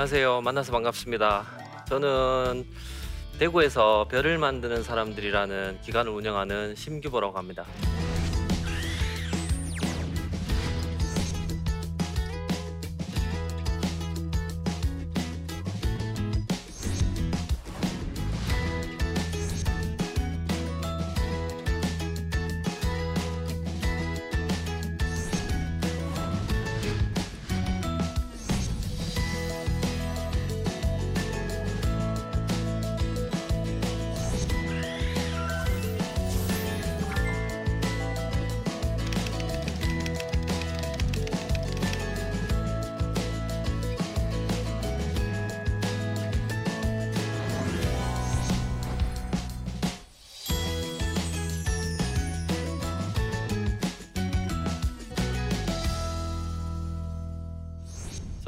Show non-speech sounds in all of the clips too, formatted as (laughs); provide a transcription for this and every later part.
안녕하세요. 만나서 반갑습니다. 저는 대구에서 별을 만드는 사람들이라는 기관을 운영하는 심규보라고 합니다.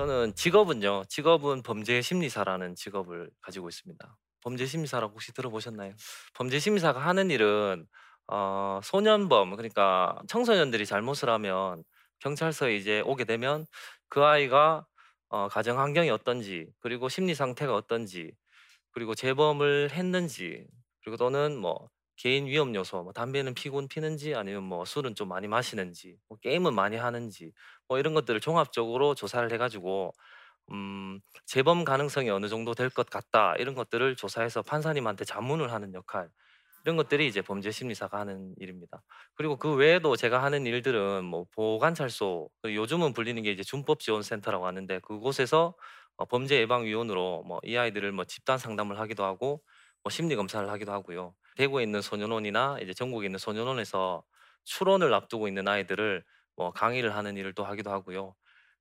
저는 직업은요. 직업은 범죄 심리사라는 직업을 가지고 있습니다. 범죄 심리사라고 혹시 들어보셨나요? 범죄 심리사가 하는 일은 어 소년범 그러니까 청소년들이 잘못을 하면 경찰서에 이제 오게 되면 그 아이가 어 가정 환경이 어떤지 그리고 심리 상태가 어떤지 그리고 재범을 했는지 그리고 또는 뭐 개인 위험 요소 뭐 담배는 피곤 피는지 아니면 뭐 술은 좀 많이 마시는지 뭐 게임은 많이 하는지 뭐 이런 것들을 종합적으로 조사를 해 가지고 음 재범 가능성이 어느 정도 될 것 같다 이런 것들을 조사해서 판사님한테 자문을 하는 역할 이런 것들이 이제 범죄 심리사가 하는 일입니다. 그리고 그 외에도 제가 하는 일들은 뭐 보호관찰소 그리고 요즘은 불리는 게 이제 준법 지원 센터라고 하는데 그곳에서 어 범죄 예방 위원으로 뭐 이 아이들을 뭐 집단 상담을 하기도 하고 뭐 심리 검사를 하기도 하고요. 대구에 있는 소년원이나 이제 전국에 있는 소년원에서 출원을 앞두고 있는 아이들을 뭐 강의를 하는 일을 또 하기도 하고요.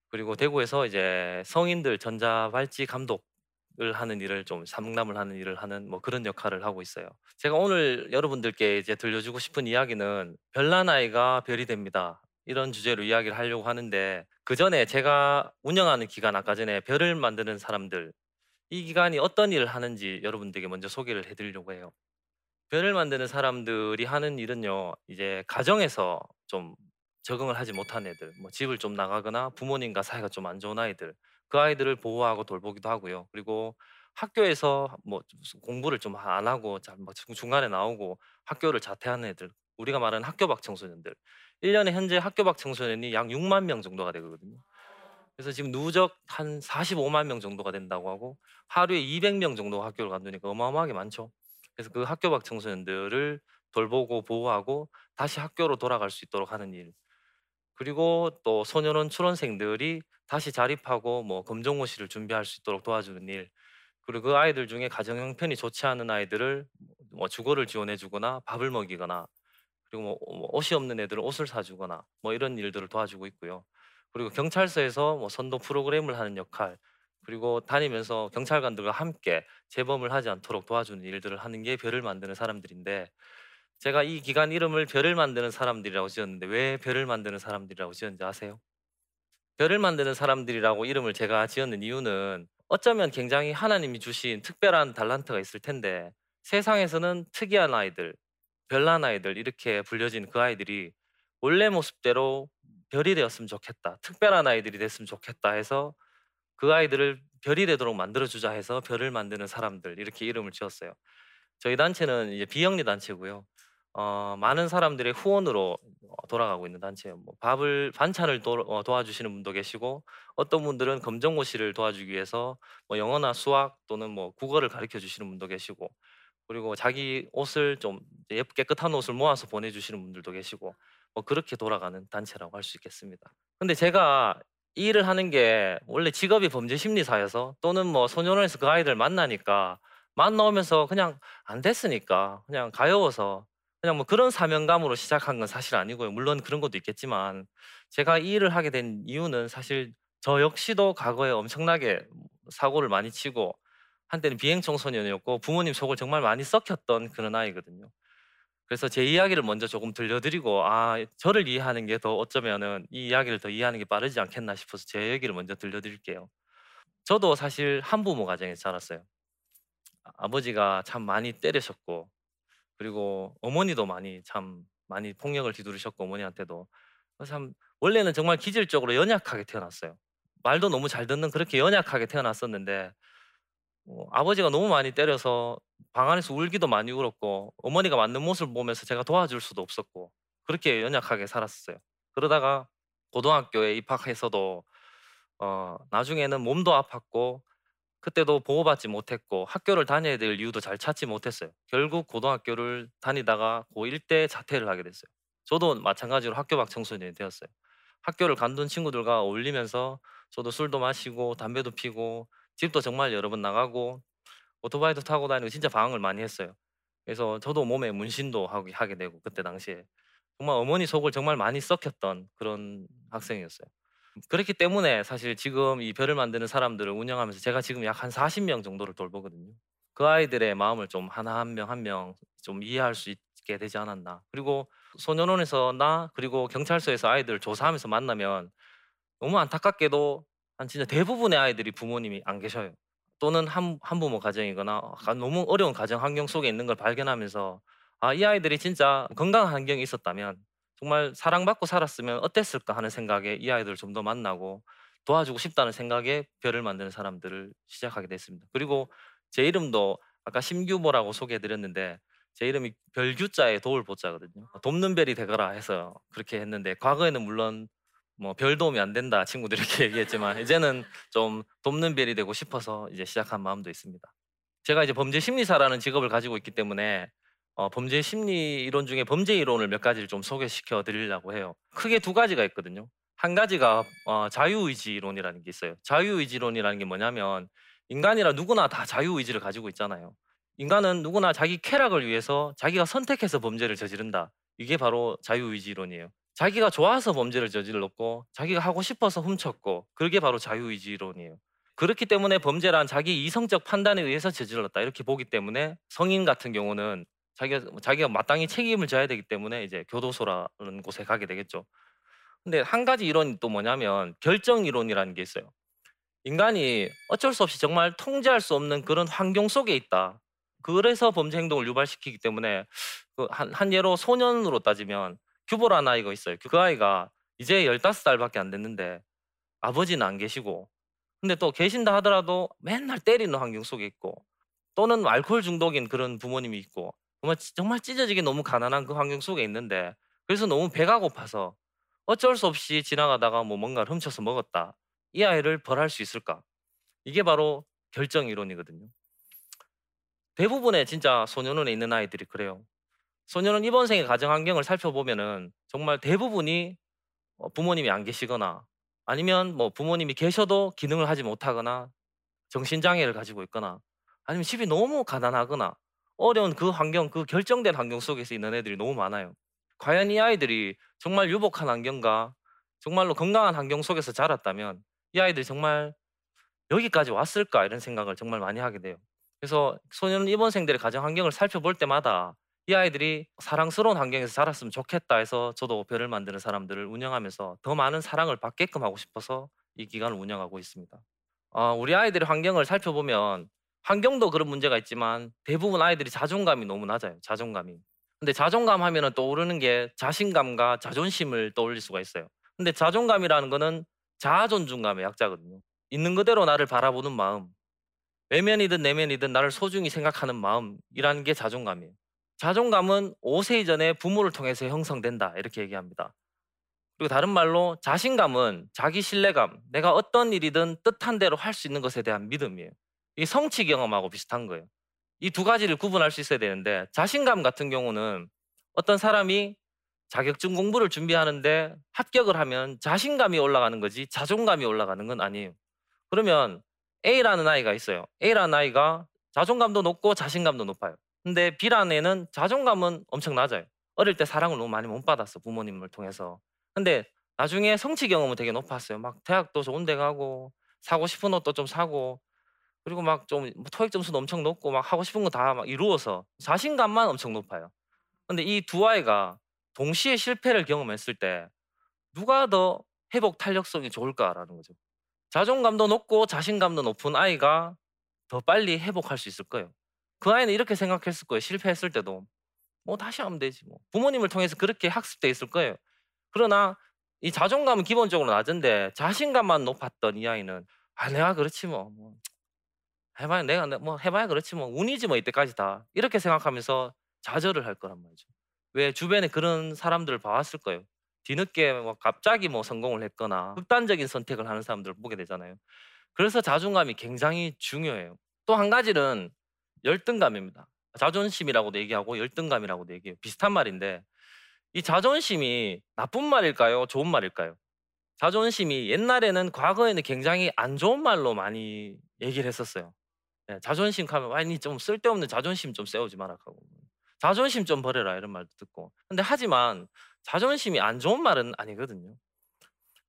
그리고 대구에서 이제 성인들 전자발찌 감독을 하는 일을 좀 상담을 하는 일을 하는 뭐 그런 역할을 하고 있어요. 제가 오늘 여러분들께 이제 들려주고 싶은 이야기는 별난 아이가 별이 됩니다. 이런 주제로 이야기를 하려고 하는데 그 전에 제가 운영하는 기관 아까 전에 별을 만드는 사람들 이 기관이 어떤 일을 하는지 여러분들에게 먼저 소개를 해 드리려고 해요. 별을 만드는 사람들이 하는 일은요. 이제 가정에서 좀 적응을 하지 못한 애들, 뭐 집을 좀 나가거나 부모님과 사이가 좀 안 좋은 아이들, 그 아이들을 보호하고 돌보기도 하고요. 그리고 학교에서 뭐 공부를 좀 안 하고 중간에 나오고 학교를 자퇴하는 애들, 우리가 말하는 학교 밖 청소년들. 1 년에 현재 학교 밖 청소년이 약 6만 명 정도가 되거든요. 그래서 지금 누적 한 45만 명 정도가 된다고 하고 하루에 200명 정도가 학교를 간다니까 어마어마하게 많죠. 그래서 그 학교 밖 청소년들을 돌보고 보호하고 다시 학교로 돌아갈 수 있도록 하는 일. 그리고 또 소년원 출원생들이 다시 자립하고 뭐 검정고시를 준비할 수 있도록 도와주는 일. 그리고 그 아이들 중에 가정 형편이 좋지 않은 아이들을 뭐 주거를 지원해 주거나 밥을 먹이거나 그리고 뭐뭐 옷이 없는 애들은 옷을 사 주거나 뭐 이런 일들을 도와주고 있고요. 그리고 경찰서에서 뭐 선도 프로그램을 하는 역할, 그리고 다니면서 경찰관들과 함께 재범을 하지 않도록 도와주는 일들을 하는 게 별을 만드는 사람들인데 제가 이 기관 이름을 별을 만드는 사람들이라고 지었는데 왜 별을 만드는 사람들이라고 지었는지 아세요? 별을 만드는 사람들이라고 이름을 제가 지었는 이유는 어쩌면 굉장히 하나님이 주신 특별한 달란트가 있을 텐데 세상에서는 특이한 아이들, 별난 아이들 이렇게 불려진 그 아이들이 원래 모습대로 별이 되었으면 좋겠다. 특별한 아이들이 됐으면 좋겠다 해서 그 아이들을 별이 되도록 만들어 주자 해서 별을 만드는 사람들 이렇게 이름을 지었어요. 저희 단체는 이제 비영리 단체고요. 어 많은 사람들의 후원으로 어 돌아가고 있는 단체예요. 뭐 밥을 반찬을 도 어 도와주시는 분도 계시고 어떤 분들은 검정고시를 도와주기 위해서 뭐 영어나 수학 또는 뭐 국어를 가르쳐 주시는 분도 계시고 그리고 자기 옷을 좀 예쁘 깨끗한 옷을 모아서 보내주시는 분들도 계시고 뭐 그렇게 돌아가는 단체라고 할 수 있겠습니다. 근데 제가 이 일을 하는 게 원래 직업이 범죄 심리사여서 또는 뭐 소년원에서 그 아이들 만나니까 만나오면서 그냥 안 됐으니까 그냥 가여워서 그냥 뭐 그런 사명감으로 시작한 건 사실 아니고요. 물론 그런 것도 있겠지만 제가 이 일을 하게 된 이유는 사실 저 역시도 과거에 엄청나게 사고를 많이 치고 한때는 비행 청소년이었고 부모님 속을 정말 많이 썩혔던 그런 아이거든요. 그래서 제 이야기를 먼저 조금 들려드리고 아 저를 이해하는 게 더 어쩌면은 이 이야기를 더 이해하는 게 빠르지 않겠나 싶어서 제 얘기를 먼저 들려드릴게요. 저도 사실 한부모 가정에서 자랐어요. 아 아버지가 참 많이 때리셨고 그리고 어머니도 많이 참 많이 폭력을 뒤두르셨고 어머니한테도. 참 원래는 정말 기질적으로 연약하게 태어났어요. 말도 너무 잘 듣는 그렇게 연약하게 태어났었는데 어 아버지가 너무 많이 때려서 방 안에서 울기도 많이 울었고 어머니가 맞는 모습을 보면서 제가 도와줄 수도 없었고 그렇게 연약하게 살았었어요. 그러다가 고등학교에 입학해서도 어 나중에는 몸도 아팠고 그때도 보호받지 못했고 학교를 다녀야 될 이유도 잘 찾지 못했어요. 결국 고등학교를 다니다가 고1 때 자퇴를 하게 됐어요. 저도 마찬가지로 학교 밖 청소년이 되었어요. 학교를 간둔 친구들과 어울리면서 저도 술도 마시고 담배도 피고 집도 정말 여러 번 나가고 오토바이도 타고 다니고 진짜 방황을 많이 했어요. 그래서 저도 몸에 문신도 하게 하게 되고 그때 당시에 정말 어머니 속을 정말 많이 썩혔던 그런 학생이었어요. 그렇기 때문에 사실 지금 이 별을 만드는 사람들을 운영하면서 제가 지금 약 한 40명 정도를 돌보거든요. 그 아이들의 마음을 좀 하나 한 명 한 명 좀 이해할 수 있게 되지 않았나. 그리고 소년원에서 나 그리고 경찰서에서 아이들을 조사하면서 만나면 너무 안타깝게도 한 진짜 대부분의 아이들이 부모님이 안 계셔요. 또는 한 한부모 가정이거나 가 너무 어려운 가정 환경 속에 있는 걸 발견하면서 '아 이 아이들이 진짜 건강한 환경에 있었다면 정말 사랑받고 살았으면 어땠을까.' 하는 생각에 이 아이들을 좀 더 만나고 도와주고 싶다는 생각에 별을 만드는 사람들을 시작하게 됐습니다. 그리고 제 이름도 아까 심규보라고 소개해 드렸는데 제 이름이 별규자에 도울 보자거든요. 돕는 별이 되거라 해서 그렇게 했는데 과거에는 물론 뭐 "별 도움이 안 된다." 친구들이 이렇게 (laughs) 얘기했지만 이제는 좀 돕는 별이 되고 싶어서 이제 시작한 마음도 있습니다. 제가 이제 범죄 심리사라는 직업을 가지고 있기 때문에 어 범죄 심리 이론 중에 범죄 이론을 몇 가지를 좀 소개시켜 드리려고 해요. 크게 두 가지가 있거든요. 한 가지가 어 자유의지론이라는 게 있어요. 자유의지론이라는 게 뭐냐면 인간이라 누구나 다 자유의지를 가지고 있잖아요. 인간은 누구나 자기 쾌락을 위해서 자기가 선택해서 범죄를 저지른다. 이게 바로 자유의지론이에요. 자기가 좋아서 범죄를 저질렀고 자기가 하고 싶어서 훔쳤고 그게 바로 자유의지론이에요. 그렇기 때문에 범죄란 자기 이성적 판단에 의해서 저질렀다 이렇게 보기 때문에 성인 같은 경우는 자기가 자기가 마땅히 책임을 져야 되기 때문에 이제 교도소라는 곳에 가게 되겠죠. 근데 한 가지 이론이 또 뭐냐면 결정 이론이라는 게 있어요. 인간이 어쩔 수 없이 정말 통제할 수 없는 그런 환경 속에 있다. 그래서 범죄 행동을 유발시키기 때문에 그 한, 한 예로 소년으로 따지면 규보라는 아이가 있어요. 그 아이가 이제 15살밖에 안 됐는데 아버지는 안 계시고 근데 또 계신다 하더라도 맨날 때리는 환경 속에 있고 또는 알코올 중독인 그런 부모님이 있고 정말, 찌- 정말 찢어지게 너무 가난한 그 환경 속에 있는데 그래서 너무 배가 고파서 어쩔 수 없이 지나가다가 뭐 뭔가를 훔쳐서 먹었다. 이 아이를 벌할 수 있을까? 이게 바로 결정 이론이거든요. 대부분의 진짜 소년원에 있는 아이들이 그래요. 소년원 입원생의 가정 환경을 살펴보면은 정말 대부분이 어, 부모님이 안 계시거나 아니면 뭐 부모님이 계셔도 기능을 하지 못하거나 정신장애를 가지고 있거나 아니면 집이 너무 가난하거나 어려운 그 환경, 그 결정된 환경 속에서 있는 애들이 너무 많아요. 과연 이 아이들이 정말 유복한 환경과 정말로 건강한 환경 속에서 자랐다면 이 아이들이 정말 여기까지 왔을까 이런 생각을 정말 많이 하게 돼요. 그래서 소년 입원생들의 가정 환경을 살펴볼 때마다 이 아이들이 사랑스러운 환경에서 자랐으면 좋겠다 해서 저도 별을 만드는 사람들을 운영하면서 더 많은 사랑을 받게끔 하고 싶어서 이 기관을 운영하고 있습니다. 어, 우리 아이들의 환경을 살펴보면 환경도 그런 문제가 있지만 대부분 아이들이 자존감이 너무 낮아요. 자존감이. 근데 자존감 하면은 떠오르는 게 자신감과 자존심을 떠올릴 수가 있어요. 근데 자존감이라는 거는 자아 존중감의 약자거든요. 있는 그대로 나를 바라보는 마음, 외면이든 내면이든 나를 소중히 생각하는 마음이라는 게 자존감이에요. 자존감은 5세 이전에 부모를 통해서 형성된다. 이렇게 얘기합니다. 그리고 다른 말로 자신감은 자기 신뢰감, 내가 어떤 일이든 뜻한 대로 할 수 있는 것에 대한 믿음이에요. 이 성취 경험하고 비슷한 거예요. 이 두 가지를 구분할 수 있어야 되는데 자신감 같은 경우는 어떤 사람이 자격증 공부를 준비하는데 합격을 하면 자신감이 올라가는 거지 자존감이 올라가는 건 아니에요. 그러면 A라는 아이가 있어요. A라는 아이가 자존감도 높고 자신감도 높아요. 근데 애는 자존감은 엄청 낮아요. 어릴 때 사랑을 너무 많이 못 받았어, 부모님을 통해서. 근데 나중에 성취 경험은 되게 높았어요. 막 대학도 좋은 데 가고 사고 싶은 옷도 좀 사고 그리고 막 좀 토익 점수도 엄청 높고 막 하고 싶은 거 다 막 이루어서 자신감만 엄청 높아요. 근데 이 두 아이가 동시에 실패를 경험했을 때 누가 더 회복 탄력성이 좋을까라는 거죠. 자존감도 높고 자신감도 높은 아이가 더 빨리 회복할 수 있을 거예요. 그 아이는 이렇게 생각했을 거예요. 실패했을 때도 뭐 다시 하면 되지 뭐. 부모님을 통해서 그렇게 학습돼 있을 거예요. 그러나 이 자존감은 기본적으로 낮은데 자신감만 높았던 이 아이는 '아 내가 그렇지 뭐. 뭐 해 봐야 내가 내뭐해 봐야 그렇지 뭐. 운이지 뭐 이때까지 다.' 이렇게 생각하면서 좌절을 할 거란 말이죠. 왜 주변에 그런 사람들을 봐 왔을 거예요. 뒤늦게 뭐 갑자기 뭐 성공을 했거나 극단적인 선택을 하는 사람들을 보게 되잖아요. 그래서 자존감이 굉장히 중요해요. 또 한 가지는 열등감입니다. 자존심이라고도 얘기하고 열등감이라고도 얘기해요. 비슷한 말인데 이 자존심이 나쁜 말일까요? 좋은 말일까요? 자존심이 옛날에는 과거에는 굉장히 안 좋은 말로 많이 얘기를 했었어요. 예, 자존심 하면 아니 좀 쓸데없는 자존심 좀 세우지 마라 하고 자존심 좀 버려라 이런 말도 듣고 근데 하지만 자존심이 안 좋은 말은 아니거든요.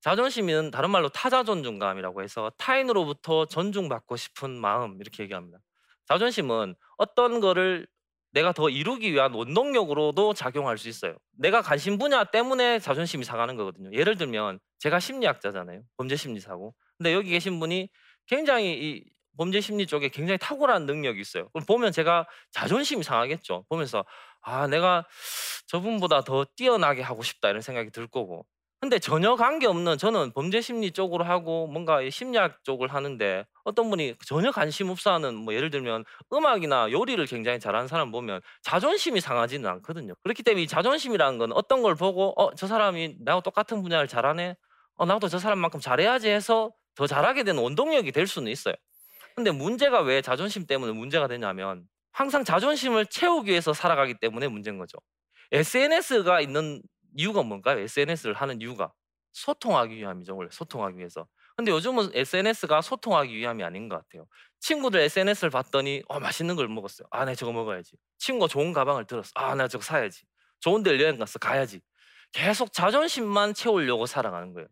자존심은 다른 말로 타자 존중감이라고 해서 타인으로부터 존중받고 싶은 마음 이렇게 얘기합니다. 자존심은 어떤 거를 내가 더 이루기 위한 원동력으로도 작용할 수 있어요. 내가 관심 분야 때문에 자존심이 상하는 거거든요. 예를 들면 제가 심리학자잖아요. 범죄 심리사고. 근데 여기 계신 분이 굉장히 이 범죄 심리 쪽에 굉장히 탁월한 능력이 있어요. 그럼 보면 제가 자존심이 상하겠죠. 보면서 아 내가 저분보다 더 뛰어나게 하고 싶다 이런 생각이 들 거고 근데 전혀 관계없는 저는 범죄 심리 쪽으로 하고 뭔가 심리학 쪽을 하는데 어떤 분이 전혀 관심 없어 하는 뭐 예를 들면 음악이나 요리를 굉장히 잘하는 사람 보면 자존심이 상하지는 않거든요. 그렇기 때문에 이 자존심이라는 건 어떤 걸 보고 어 저 사람이 나하고 똑같은 분야를 잘하네. 어 나도 저 사람만큼 잘해야지 해서 더 잘하게 되는 원동력이 될 수는 있어요. 근데 문제가 왜 자존심 때문에 문제가 되냐면 항상 자존심을 채우기 위해서 살아가기 때문에 문제인 거죠. SNS가 있는 이유가 뭔가요? SNS를 하는 이유가 소통하기 위함이죠. 원래 소통하기 위해서. 근데 요즘은 SNS가 소통하기 위함이 아닌 것 같아요. 친구들 SNS를 봤더니 어 맛있는 걸 먹었어요. 아, 내 저거 먹어야지. 친구가 좋은 가방을 들었어. 아, 나 저거 사야지. 좋은 데를 여행 갔어. 가야지. 계속 자존심만 채우려고 살아가는 거예요.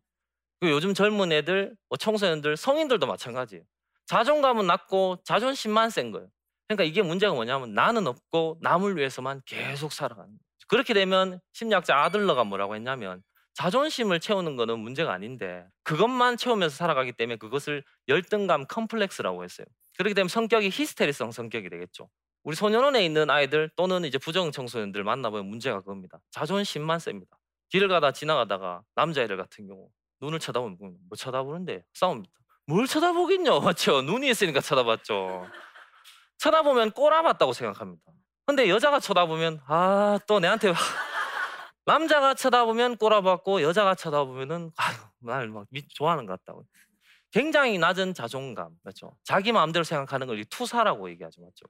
그리고 요즘 젊은 애들, 뭐 청소년들, 성인들도 마찬가지예요. 자존감은 낮고 자존심만 센 거예요. 그러니까 이게 문제가 뭐냐면 나는 없고 남을 위해서만 계속 살아가는 거예요. 그렇게 되면 심리학자 아들러가 뭐라고 했냐면 자존심을 채우는 거는 문제가 아닌데 그것만 채우면서 살아가기 때문에 그것을 열등감 컴플렉스라고 했어요. 그렇게 되면 성격이 히스테리성 성격이 되겠죠. 우리 소년원에 있는 아이들 또는 이제 부정 청소년들 만나보면 문제가 그겁니다. 자존심만 셉니다. 길을 가다 지나가다가 남자애들 같은 경우 눈을 쳐다보면 뭐 쳐다보는데 싸웁니다. 뭘 쳐다보긴요, (laughs) 맞죠? 눈이 있으니까 쳐다봤죠. 쳐다보면 꼬라봤다고 생각합니다. 근데 여자가 쳐다보면 아 또 내한테 남자가 쳐다보면 꼬라봤고 여자가 쳐다보면은 날막 좋아하는 것 같다고. 굉장히 낮은 자존감 맞죠? 자기 마음대로 생각하는 걸 투사라고 얘기하죠 맞죠?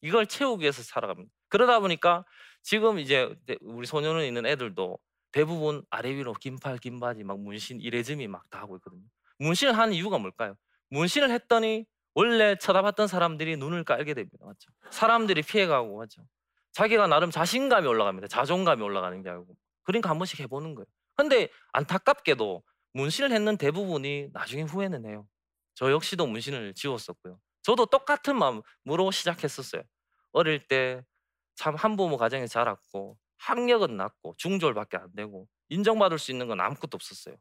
이걸 채우기 위해서 살아갑니다. 그러다 보니까 지금 이제 우리 소년원에 있는 애들도 대부분 아래 위로 긴팔 긴 바지 막 문신 이레즘이 막 다 하고 있거든요. 문신을 하는 이유가 뭘까요? 문신을 했더니 원래 쳐다봤던 사람들이 눈을 깔게 됩니다. 맞죠? 사람들이 피해가고 맞죠? 자기가 나름 자신감이 올라갑니다. 자존감이 올라가는 게 아니고. 그러니까 한 번씩 해보는 거예요. 근데 안타깝게도 문신을 했는 대부분이 나중에 후회는 해요. 저 역시도 문신을 지웠었고요. 저도 똑같은 마음으로 시작했었어요. 어릴 때 참 한부모 가정에 자랐고 학력은 낮고 중졸밖에 안 되고 인정받을 수 있는 건 아무것도 없었어요.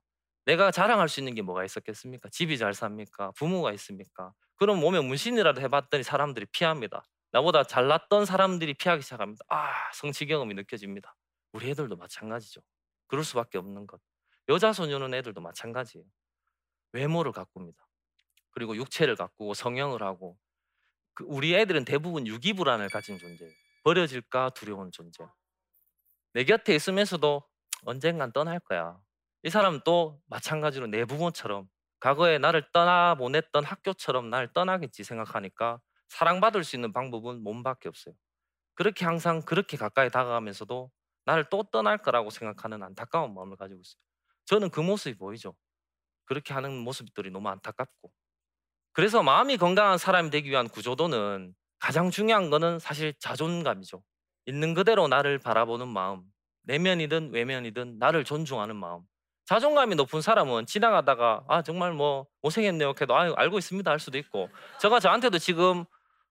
내가 자랑할 수 있는 게 뭐가 있었겠습니까? 집이 잘 삽니까? 부모가 있습니까? 그럼 몸에 문신이라도 해봤더니 사람들이 피합니다. 나보다 잘났던 사람들이 피하기 시작합니다. 아, 성취 경험이 느껴집니다. 우리 애들도 마찬가지죠. 그럴 수밖에 없는 것. 여자 소녀는 애들도 마찬가지예요. 외모를 가꿉니다. 그리고 육체를 가꾸고 성형을 하고 그 우리 애들은 대부분 유기 불안을 가진 존재예요. 버려질까 두려운 존재. 내 곁에 있으면서도 언젠간 떠날 거야. 이 사람은 또 마찬가지로 내 부모처럼 과거에 나를 떠나 보냈던 학교처럼 날 떠나겠지 생각하니까 사랑받을 수 있는 방법은 몸밖에 없어요. 그렇게 항상 그렇게 가까이 다가가면서도 나를 또 떠날 거라고 생각하는 안타까운 마음을 가지고 있어요. 저는 그 모습이 보이죠. 그렇게 하는 모습들이 너무 안타깝고. 그래서 마음이 건강한 사람이 되기 위한 구조도는 가장 중요한 거는 사실 자존감이죠. 있는 그대로 나를 바라보는 마음, 내면이든 외면이든 나를 존중하는 마음. 자존감이 높은 사람은 지나가다가 아 정말 뭐 고생했네요. 해도 아 알고 있습니다. 할 수도 있고. 제가 저한테도 지금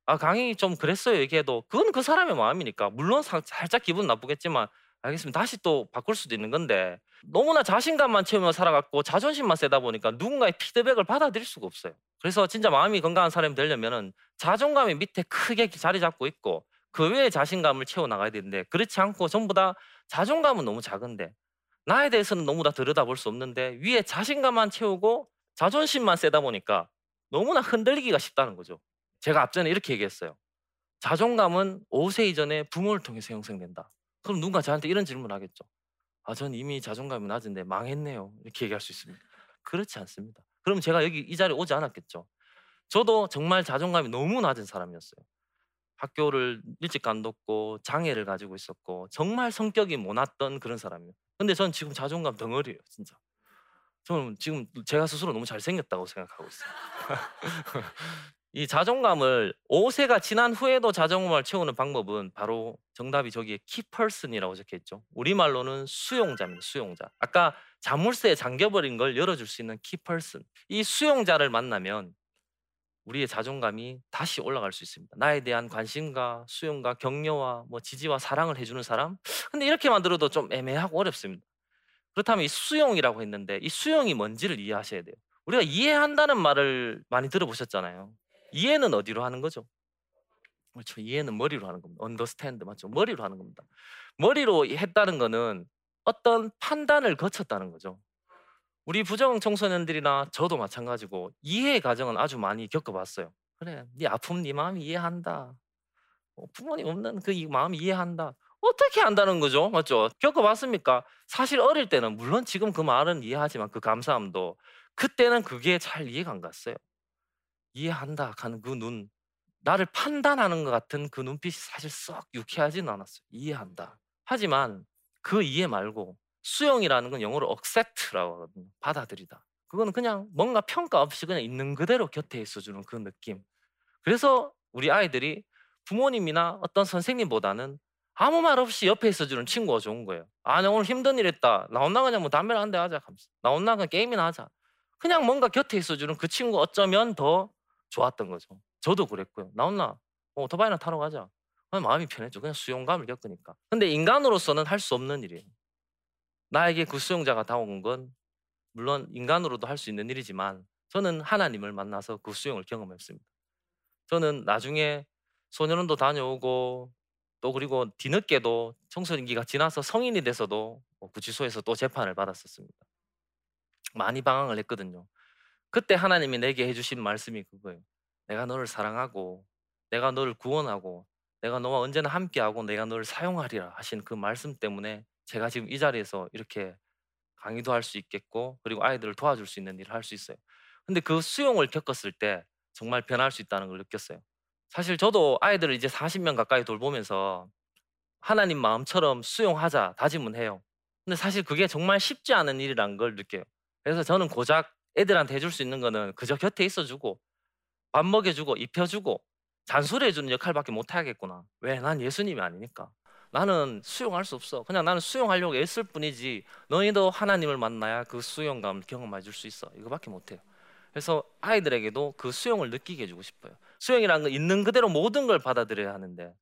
아 강의 좀 그랬어요. 얘기해도 그건 그 사람의 마음이니까. 물론 사, 살짝 기분 나쁘겠지만 알겠습니다. 다시 또 바꿀 수도 있는 건데. 너무나 자신감만 채우며 살아갔고 자존심만 세다 보니까 누군가의 피드백을 받아들일 수가 없어요. 그래서 진짜 마음이 건강한 사람이 되려면은 자존감이 밑에 크게 자리 잡고 있고 그 외에 자신감을 채워 나가야 되는데 그렇지 않고 전부 다 자존감은 너무 작은데 나에 대해서는 너무 다 들여다볼 수 없는데 위에 자신감만 채우고 자존심만 세다 보니까 너무나 흔들리기가 쉽다는 거죠. 제가 앞전에 이렇게 얘기했어요. 자존감은 5세 이전에 부모를 통해서 형성된다. 그럼 누가 저한테 이런 질문을 하겠죠. 아, 전 이미 자존감이 낮은데 망했네요. 이렇게 얘기할 수 있습니다. 그렇지 않습니다. 그럼 제가 여기 이 자리에 오지 않았겠죠. 저도 정말 자존감이 너무 낮은 사람이었어요. 학교를 일찍 간뒀고 장애를 가지고 있었고 정말 성격이 모났던 그런 사람이에요. 근데 전 지금 자존감 덩어리예요, 진짜. 저는 지금 제가 스스로 너무 잘생겼다고 생각하고 있어요. 이 자존감을 5세가 지난 후에도 자존감을 채우는 방법은 바로 정답이 저기에 키퍼슨이라고 적혀 있죠. 우리말로는 수용자입니다. 수용자. 아까 자물쇠에 잠겨버린 걸 열어줄 수 있는 키퍼슨. 이 수용자를 만나면 우리의 자존감이 다시 올라갈 수 있습니다. 나에 대한 관심과 수용과 격려와 뭐 지지와 사랑을 해주는 사람. 근데 이렇게만 들어도 좀 애매하고 어렵습니다. 그렇다면 이 수용이라고 했는데 이 수용이 뭔지를 이해하셔야 돼요. 우리가 이해한다는 말을 많이 들어보셨잖아요. 이해는 어디로 하는 거죠? 그렇죠. 이해는 머리로 하는 겁니다. understand 맞죠? 머리로 하는 겁니다. 머리로 했다는 거는 어떤 판단을 거쳤다는 거죠. 우리 부정 청소년들이나 저도 마찬가지고 이해 과정은 아주 많이 겪어봤어요. 그래, 네 아픔 네 마음 이해한다. 어, 부모님 없는 그 마음 이해한다. 어떻게 한다는 거죠? 맞죠? 겪어봤습니까? 사실 어릴 때는 물론 지금 그 말은 이해하지만 그 감사함도 그때는 그게 잘 이해가 안 갔어요. 이해한다 하는 그 눈, 나를 판단하는 것 같은 그 눈빛이 사실 썩 유쾌하지는 않았어요. 이해한다. 하지만 그 이해 말고 수용이라는 건 영어로 accept라고 하거든요. 받아들이다. 그거는 그냥 뭔가 평가 없이 그냥 있는 그대로 곁에 있어주는 그 느낌. 그래서 우리 아이들이 부모님이나 어떤 선생님보다는 아무 말 없이 옆에 있어주는 친구가 좋은 거예요. 아, 나 오늘 힘든 일 했다. 나 혼나 그냥 뭐 담배를 한 대 하자. 나 혼나 그냥 게임이나 하자. 그냥 뭔가 곁에 있어주는 그 친구 어쩌면 더 좋았던 거죠. 저도 그랬고요. 나 혼나 뭐 오토바이나 타러 가자. 마음이 편했죠. 그냥 수용감을 겪으니까. 근데 인간으로서는 할 수 없는 일이에요. 나에게 그 수용자가 다가온 건 물론 인간으로도 할 수 있는 일이지만 저는 하나님을 만나서 그 수용을 경험했습니다. 저는 나중에 소년원도 다녀오고 또 그리고 뒤늦게도 청소년기가 지나서 성인이 돼서도 뭐 구치소에서 또 재판을 받았었습니다. 많이 방황을 했거든요. 그때 하나님이 내게 해주신 말씀이 그거예요. 내가 너를 사랑하고 내가 너를 구원하고 내가 너와 언제나 함께하고 내가 너를 사용하리라 하신 그 말씀 때문에 제가 지금 이 자리에서 이렇게 강의도 할 수 있겠고 그리고 아이들을 도와줄 수 있는 일을 할 수 있어요. 근데 그 수용을 겪었을 때 정말 변할 수 있다는 걸 느꼈어요. 사실 저도 아이들을 이제 40명 가까이 돌보면서 하나님 마음처럼 수용하자 다짐은 해요. 근데 사실 그게 정말 쉽지 않은 일이란 걸 느껴요. 그래서 저는 고작 애들한테 해줄 수 있는 거는 그저 곁에 있어주고 밥 먹여주고 입혀주고 잔소리해주는 역할밖에 못 하겠구나. 왜? 난 예수님이 아니니까. 나는 수용할 수 없어. 그냥 나는 수용하려고 애쓸 뿐이지. 너희도 하나님을 만나야 그 수용감 경험해 줄 수 있어. 이거밖에 못 해요. 그래서 아이들에게도 그 수용을 느끼게 해주고 싶어요. 수용이라는 건 있는 그대로 모든 걸 받아들여야 하는데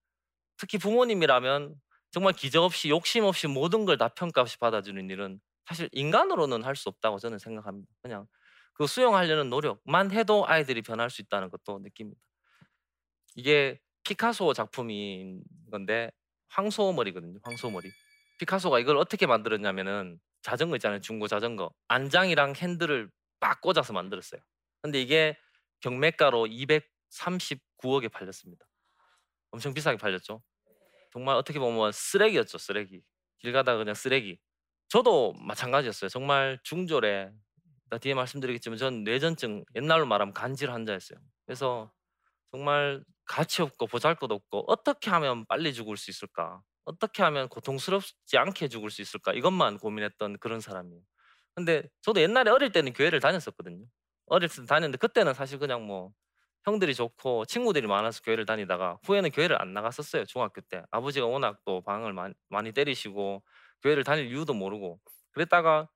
특히 부모님이라면 정말 기적 없이 욕심 없이 모든 걸 다 평가 없이 받아주는 일은 사실 인간으로는 할 수 없다고 저는 생각합니다. 그냥 그 수용하려는 노력만 해도 아이들이 변할 수 있다는 것도 느낍니다. 이게 피카소 작품인 건데 황소머리거든요. 황소머리. 피카소가 이걸 어떻게 만들었냐면은 자전거 있잖아요. 중고 자전거. 안장이랑 핸들을 빡 꽂아서 만들었어요. 근데 이게 경매가로 239억에 팔렸습니다. 엄청 비싸게 팔렸죠. 정말 어떻게 보면 쓰레기였죠, 쓰레기. 길 가다가 그냥 쓰레기. 저도 마찬가지였어요. 정말 중졸에 나 뒤에 말씀드리겠지만 전 뇌전증 옛날로 말하면 간질 환자였어요. 그래서 정말 가치 없고 보잘 것 없고 어떻게 하면 빨리 죽을 수 있을까? 어떻게 하면 고통스럽지 않게 죽을 수 있을까? 이것만 고민했던 그런 사람이에요. 근데 저도 옛날에 어릴 때는 교회를 다녔었거든요. 어릴 때 다녔는데 그때는 사실 그냥 뭐 형들이 좋고 친구들이 많아서 교회를 다니다가 후에는 교회를 안 나갔었어요. 중학교 때. 아버지가 워낙 또 방을 많이, 많이 때리시고 교회를 다닐 이유도 모르고 그랬다가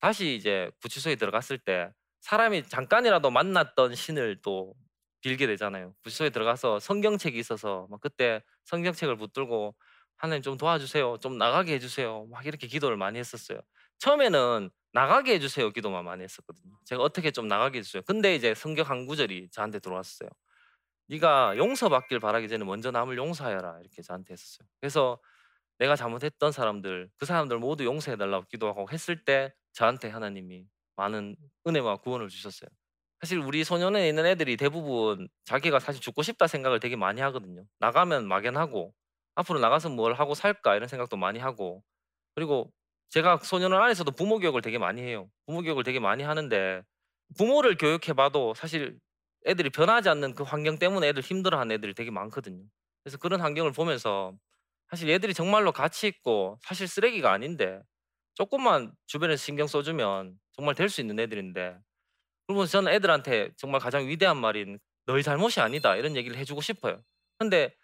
다시 이제 구치소에 들어갔을 때 사람이 잠깐이라도 만났던 신을 또 빌게 되잖아요. 부서에 들어가서 성경책이 있어서 막 그때 성경책을 붙들고 하나님 좀 도와주세요. 좀 나가게 해주세요. 막 이렇게 기도를 많이 했었어요. 처음에는 나가게 해주세요 기도만 많이 했었거든요. 제가 어떻게 좀 나가게 해주세요. 근데 이제 성경 한 구절이 저한테 들어왔어요. 네가 용서받길 바라기 전에 먼저 남을 용서하여라 이렇게 저한테 했었어요. 그래서 내가 잘못했던 사람들 그 사람들 모두 용서해 달라고 기도하고 했을 때 저한테 하나님이 많은 은혜와 구원을 주셨어요. 사실 우리 소년원에 있는 애들이 대부분 자기가 사실 죽고 싶다 생각을 되게 많이 하거든요. 나가면 막연하고 앞으로 나가서 뭘 하고 살까 이런 생각도 많이 하고 그리고 제가 소년원 안에서도 부모 교육을 되게 많이 해요. 부모 교육을 되게 많이 하는데 부모를 교육해 봐도 사실 애들이 변하지 않는 그 환경 때문에 애들 힘들어하는 애들이 되게 많거든요. 그래서 그런 환경을 보면서 사실 얘들이 정말로 가치 있고 사실 쓰레기가 아닌데 조금만 주변에서 신경 써 주면 정말 될 수 있는 애들인데 그러면서 저는 애들한테 정말 가장 위대한 말인 "너희 잘못이 아니다." 이런 얘기를 해 주고 싶어요. 근데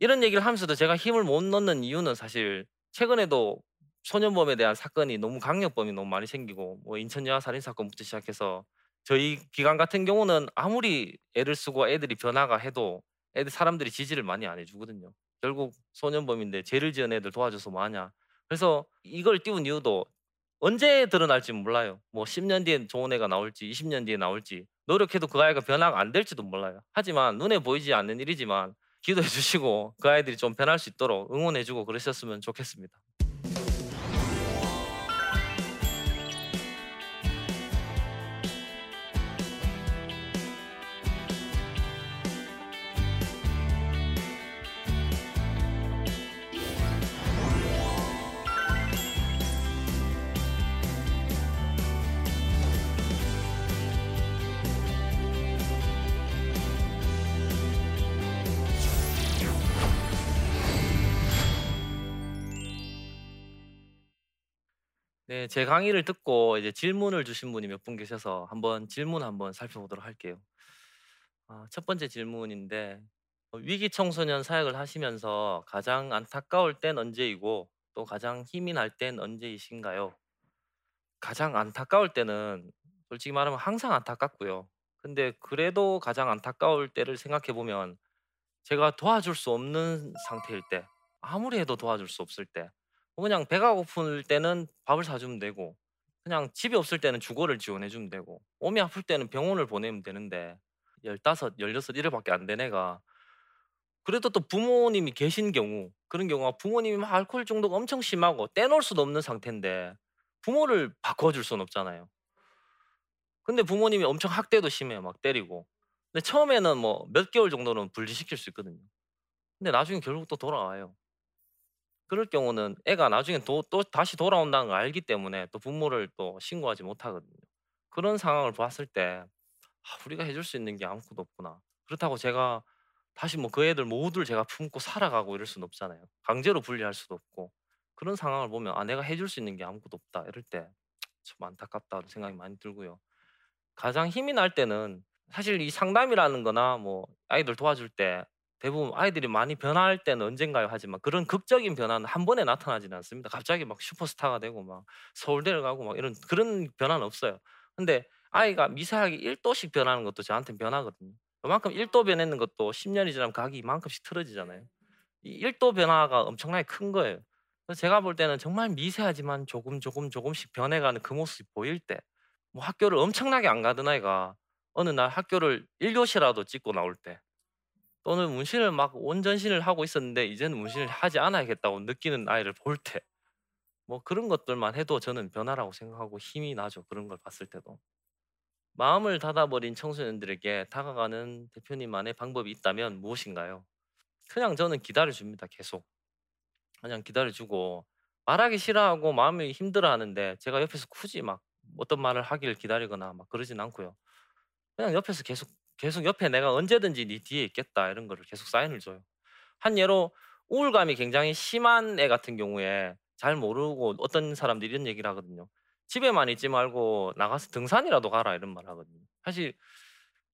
이런 얘기를 하면서도 제가 힘을 못 넣는 이유는 사실 최근에도 소년범에 대한 사건이 너무 강력범이 너무 많이 생기고 뭐 인천 여아 살인 사건부터 시작해서 저희 기관 같은 경우는 아무리 애를 쓰고 애들이 변화가 해도 애들 사람들이 지지를 많이 안 해 주거든요. 결국 소년범인데 죄를 지은 애들 도와줘서 뭐 하냐. 그래서 이걸 띄운 이유도 언제 드러날지 몰라요. 뭐 10년 뒤엔 좋은 애가 나올지 20년 뒤에 나올지 노력해도 그 아이가 변화가 안 될지도 몰라요. 하지만 눈에 보이지 않는 일이지만 기도해 주시고 그 아이들이 좀 변할 수 있도록 응원해 주고 그러셨으면 좋겠습니다. 네. 제 강의를 듣고 이제 질문을 주신 분이 몇 분 계셔서 한번 질문 한번 살펴보도록 할게요. 아 첫 번째 질문인데 어 "위기 청소년 사역을 하시면서 가장 안타까울 땐 언제이고 또 가장 힘이 날 땐 언제이신가요?" 가장 안타까울 때는 솔직히 말하면 항상 안타깝고요. 근데 그래도 가장 안타까울 때를 생각해 보면 제가 도와줄 수 없는 상태일 때 아무리 해도 도와줄 수 없을 때뭐 그냥 배가 고플 때는 밥을 사 주면 되고 그냥 집이 없을 때는 주거를 지원해 주면 되고 몸이 아플 때는 병원을 보내면 되는데 15, 16 이래밖에 안 된 애가 그래도 또 부모님이 계신 경우 그런 경우가 부모님이 막 알코올 중독 엄청 심하고 떼놓을 수도 없는 상태인데 부모를 바꿔 줄 수는 없잖아요. 근데 부모님이 엄청 학대도 심해요. 막 때리고. 근데 처음에는 뭐 몇 개월 정도는 분리시킬 수 있거든요. 근데 나중에 결국 또 돌아와요. 그럴 경우는 애가 나중에 또 또 다시 돌아온다는 걸 알기 때문에 또 부모를 또 신고하지 못하거든요. 그런 상황을 봤을 때 '아 우리가 해줄 수 있는 게 아무것도 없구나.' 그렇다고 제가 다시 뭐 그 애들 모두를 제가 품고 살아가고 이럴 수는 없잖아요. 강제로 분리할 수도 없고. 그런 상황을 보면 '아 내가 해줄 수 있는 게 아무것도 없다.' 이럴 때 참 안타깝다는 생각이 많이 들고요. 가장 힘이 날 때는 사실 이 상담이라는 거나 뭐 아이들 도와줄 때 대부분 아이들이 많이 변화할 때는 언젠가요 하지만 그런 극적인 변화는 한 번에 나타나지는 않습니다. 갑자기 막 슈퍼스타가 되고 막 서울대를 가고 막 이런 그런 변화는 없어요. 근데 아이가 미세하게 1 도씩 변하는 것도 저한테는 변화거든요. 그만큼 1도 변했는 것도 10 년이 지나면 각이 이만큼씩 틀어지잖아요. 이 1도 변화가 엄청나게 큰 거예요. 그래서 제가 볼 때는 정말 미세하지만 조금, 조금, 조금씩 변해가는 그 모습이 보일 때 뭐 학교를 엄청나게 안 가던 아이가 어느 날 학교를 1 교시라도 찍고 나올 때 또는 문신을 막 온전신을 하고 있었는데 이제는 문신을 하지 않아야겠다고 느끼는 아이를 볼 때 뭐 그런 것들만 해도 저는 변화라고 생각하고 힘이 나죠, 그런 걸 봤을 때도. 마음을 닫아버린 청소년들에게 다가가는 대표님만의 방법이 있다면 무엇인가요? 그냥 저는 기다려 줍니다, 계속. 그냥 기다려 주고 말하기 싫어하고 마음이 힘들어하는데 제가 옆에서 굳이 막 어떤 말을 하기를 기다리거나 막 그러진 않고요. 그냥 옆에서 계속 계속 옆에 내가 언제든지 네 뒤에 있겠다 이런 거를 계속 사인을 줘요. 한 예로 우울감이 굉장히 심한 애 같은 경우에 잘 모르고 어떤 사람들이 이런 얘기를 하거든요. "집에만 있지 말고 나가서 등산이라도 가라." 이런 말을 하거든요. 사실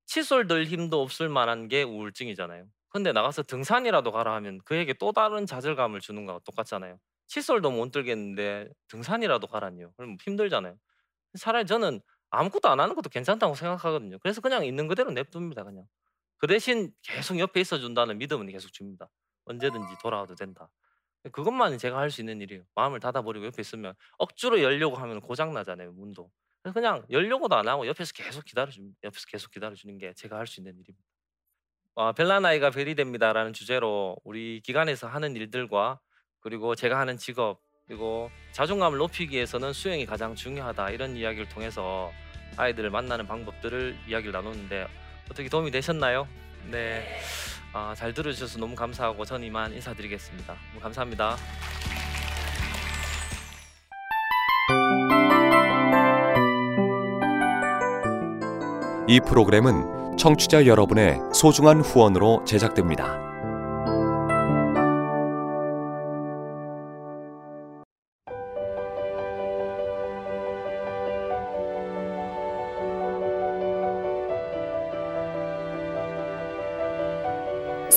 칫솔 들 힘도 없을 만한 게 우울증이잖아요. 근데 나가서 등산이라도 가라 하면 그에게 또 다른 좌절감을 주는 거와 똑같잖아요. 칫솔도 못 들겠는데 등산이라도 가라니요. 그럼 힘들잖아요. 차라리 저는 아무것도 안 하는 것도 괜찮다고 생각하거든요. 그래서 그냥 있는 그대로 냅둡니다 그냥. 그 대신 계속 옆에 있어 준다는 믿음은 계속 줍니다. 언제든지 돌아와도 된다. 그것만이 제가 할 수 있는 일이에요. 마음을 닫아 버리고 옆에 있으면 억지로 열려고 하면 고장 나잖아요, 문도. 그래서 그냥 열려고도 안 하고 옆에서 계속 기다려 줍니다. 옆에서 계속 기다려 주는 게 제가 할 수 있는 일입니다. 아 벨라나이가 별이 됩니다라는 주제로 우리 기관에서 하는 일들과 그리고 제가 하는 직업 그리고 자존감을 높이기 위해서는 수영이 가장 중요하다 이런 이야기를 통해서 아이들을 만나는 방법들을 이야기를 나눴는데 어떻게 도움이 되셨나요? 네, 아, 잘 들어주셔서 너무 감사하고 전 이만 인사드리겠습니다. 너무 감사합니다. 이 프로그램은 청취자 여러분의 소중한 후원으로 제작됩니다.